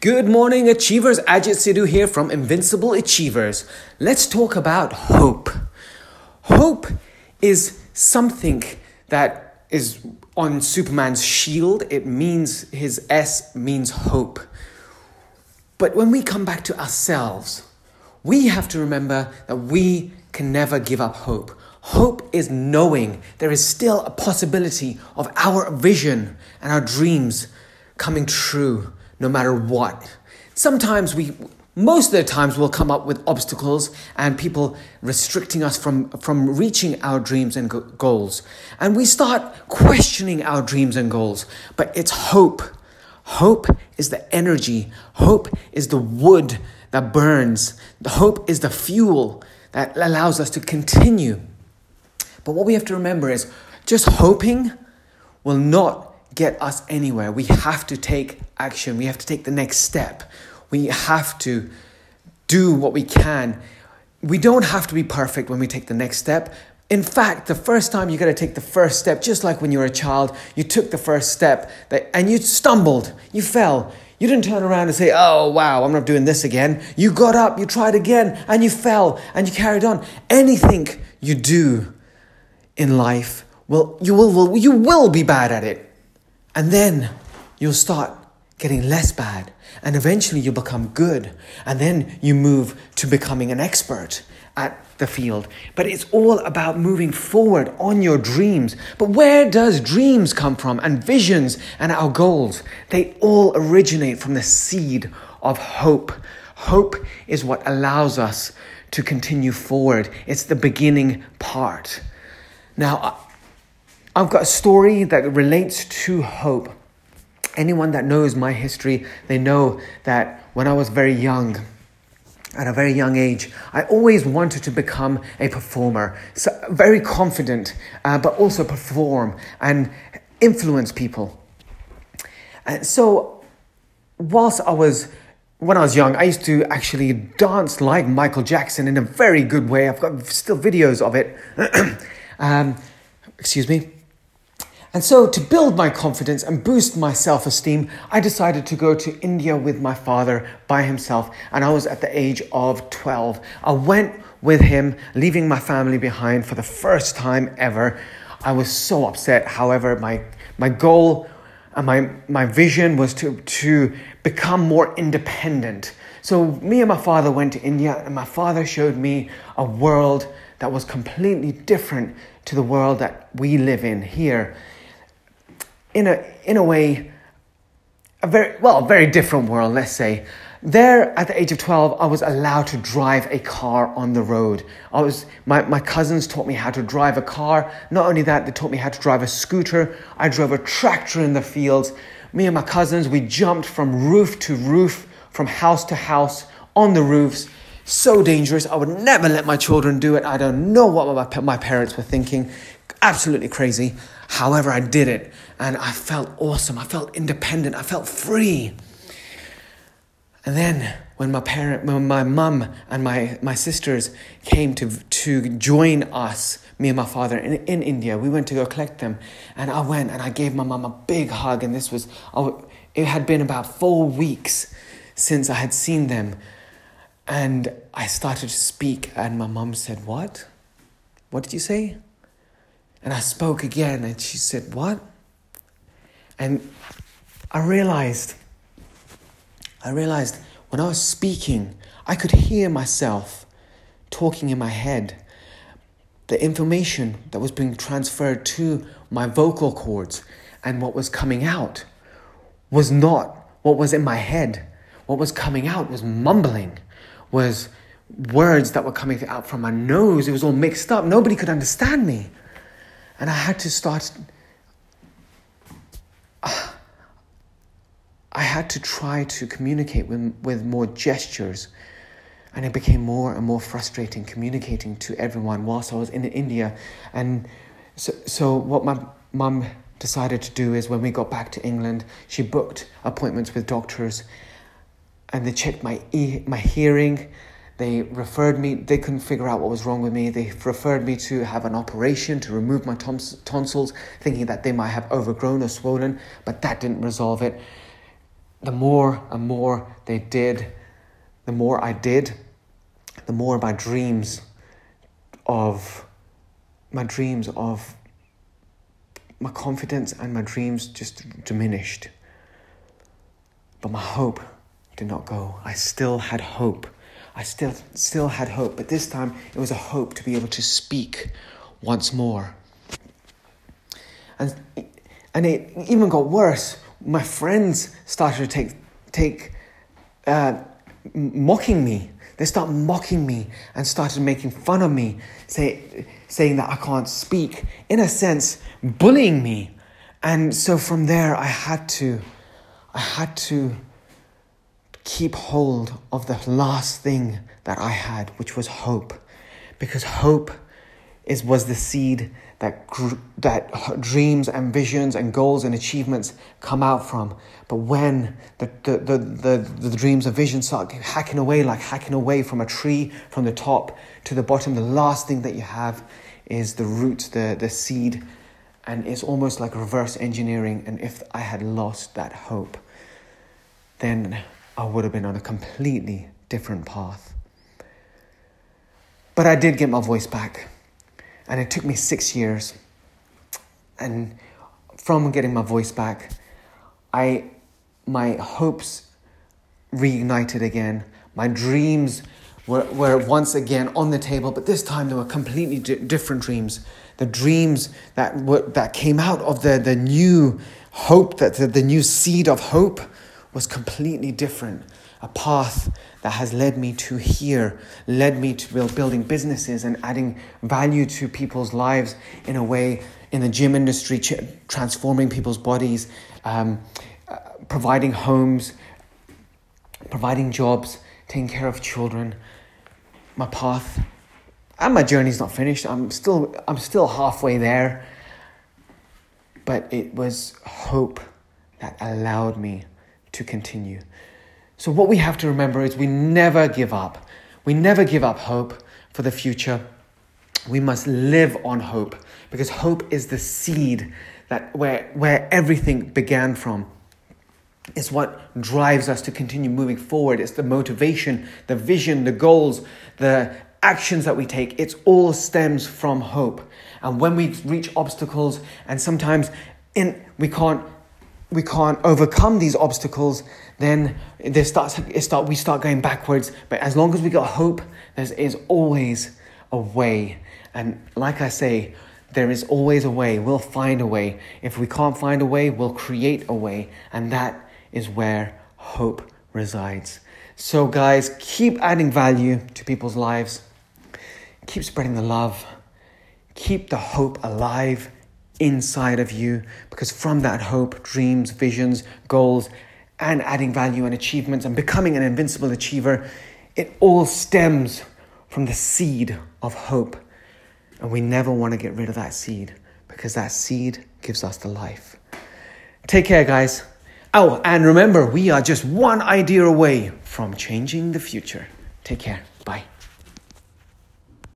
Good morning, Achievers. Ajit Sidhu here from Invincible Achievers. Let's talk about hope. Hope is something that is on Superman's shield. It means his S means hope. But when we come back to ourselves, we have to remember that we can never give up hope. Hope is knowing there is still a possibility of our vision and our dreams coming true no matter what. Sometimes we, most of the times, we'll come up with obstacles and people restricting us from, from reaching our dreams and go- goals. And we start questioning our dreams and goals. But it's hope. Hope is the energy, hope is the wood that burns, the hope is the fuel that allows us to continue. But what we have to remember is just hoping will not get us anywhere. We have to take action, we have to take the next step, we have to do what we can. We don't have to be perfect when we take the next step. In fact, the first time you got to take the first step, just like when you were a child, you took the first step and you stumbled, you fell. You didn't turn around and say, Oh, wow, I'm not doing this again. You got up, you tried again, and you fell, and you carried on. Anything you do in life, well, you will, will, you will be bad at it. And then you'll start getting less bad. And eventually you'll become good. And then you move to becoming an expert at the field. But it's all about moving forward on your dreams. But where does dreams come from and visions and our goals? They all originate from the seed of hope. Hope is what allows us to continue forward. It's the beginning part. Now, I've got a story that relates to hope. Anyone that knows my history, they know that when I was very young, at a very young age, I always wanted to become a performer, so very confident, uh, but also perform and influence people. And so, whilst I was, when I was young, I used to actually dance like Michael Jackson in a very good way. I've got still videos of it. um, excuse me. And so, to build my confidence and boost my self esteem, I decided to go to India with my father by himself. And I was at the age of 12. I went with him, leaving my family behind for the first time ever. I was so upset. However, my, my goal and my, my vision was to, to become more independent. So, me and my father went to India, and my father showed me a world that was completely different to the world that we live in here in a in a way a very well a very different world let's say. There at the age of 12 i was allowed to drive a car on the road. I was my, my cousins taught me how to drive a car. Not only that they taught me how to drive a scooter. I drove a tractor in the fields. Me and my cousins we jumped from roof to roof from house to house on the roofs. So dangerous. I would never let my children do it. I don't know what my, my parents were thinking. Absolutely crazy However, I did it and I felt awesome. I felt independent. I felt free. And then when my parent, when my mum and my, my sisters came to, to join us, me and my father in, in India, we went to go collect them. And I went and I gave my mum a big hug. And this was, oh, it had been about four weeks since I had seen them. And I started to speak, and my mum said, What? What did you say? And I spoke again, and she said, What? And I realized, I realized when I was speaking, I could hear myself talking in my head. The information that was being transferred to my vocal cords and what was coming out was not what was in my head. What was coming out was mumbling, was words that were coming out from my nose. It was all mixed up. Nobody could understand me. And I had to start, I had to try to communicate with, with more gestures. And it became more and more frustrating communicating to everyone whilst I was in India. And so, so what my mum decided to do is when we got back to England, she booked appointments with doctors and they checked my, e- my hearing they referred me, they couldn't figure out what was wrong with me. They referred me to have an operation to remove my tons- tonsils, thinking that they might have overgrown or swollen, but that didn't resolve it. the more and more they did, the more I did, the more my dreams of my dreams of my confidence and my dreams just diminished. But my hope did not go. I still had hope. I still still had hope, but this time it was a hope to be able to speak once more. And and it even got worse. My friends started to take take uh, mocking me. They start mocking me and started making fun of me, say, saying that I can't speak. In a sense, bullying me. And so from there, I had to, I had to keep hold of the last thing that I had, which was hope. Because hope is, was the seed that, that dreams and visions and goals and achievements come out from. But when the, the, the, the, the dreams and visions start hacking away, like hacking away from a tree, from the top to the bottom, the last thing that you have is the root, the, the seed. And it's almost like reverse engineering. And if I had lost that hope, then I would have been on a completely different path. But I did get my voice back. And it took me six years. And from getting my voice back, I my hopes reignited again. My dreams were, were once again on the table, but this time they were completely di- different dreams. The dreams that were, that came out of the, the new hope, that the, the new seed of hope was completely different. A path that has led me to here, led me to build, building businesses and adding value to people's lives in a way in the gym industry, ch- transforming people's bodies, um, uh, providing homes, providing jobs, taking care of children. My path and my journey's not finished. I'm still I'm still halfway there. But it was hope that allowed me to continue. So, what we have to remember is we never give up. We never give up hope for the future. We must live on hope because hope is the seed that where, where everything began from. It's what drives us to continue moving forward. It's the motivation, the vision, the goals, the actions that we take. It all stems from hope. And when we reach obstacles, and sometimes in, we can't we can't overcome these obstacles, then there starts, start, we start going backwards. But as long as we got hope, there is always a way. And like I say, there is always a way. We'll find a way. If we can't find a way, we'll create a way. And that is where hope resides. So, guys, keep adding value to people's lives. Keep spreading the love. Keep the hope alive inside of you because from that hope, dreams, visions, goals, and adding value and achievements and becoming an invincible achiever, it all stems from the seed of hope. And we never want to get rid of that seed because that seed gives us the life. Take care, guys. Oh, and remember, we are just one idea away from changing the future. Take care. Bye.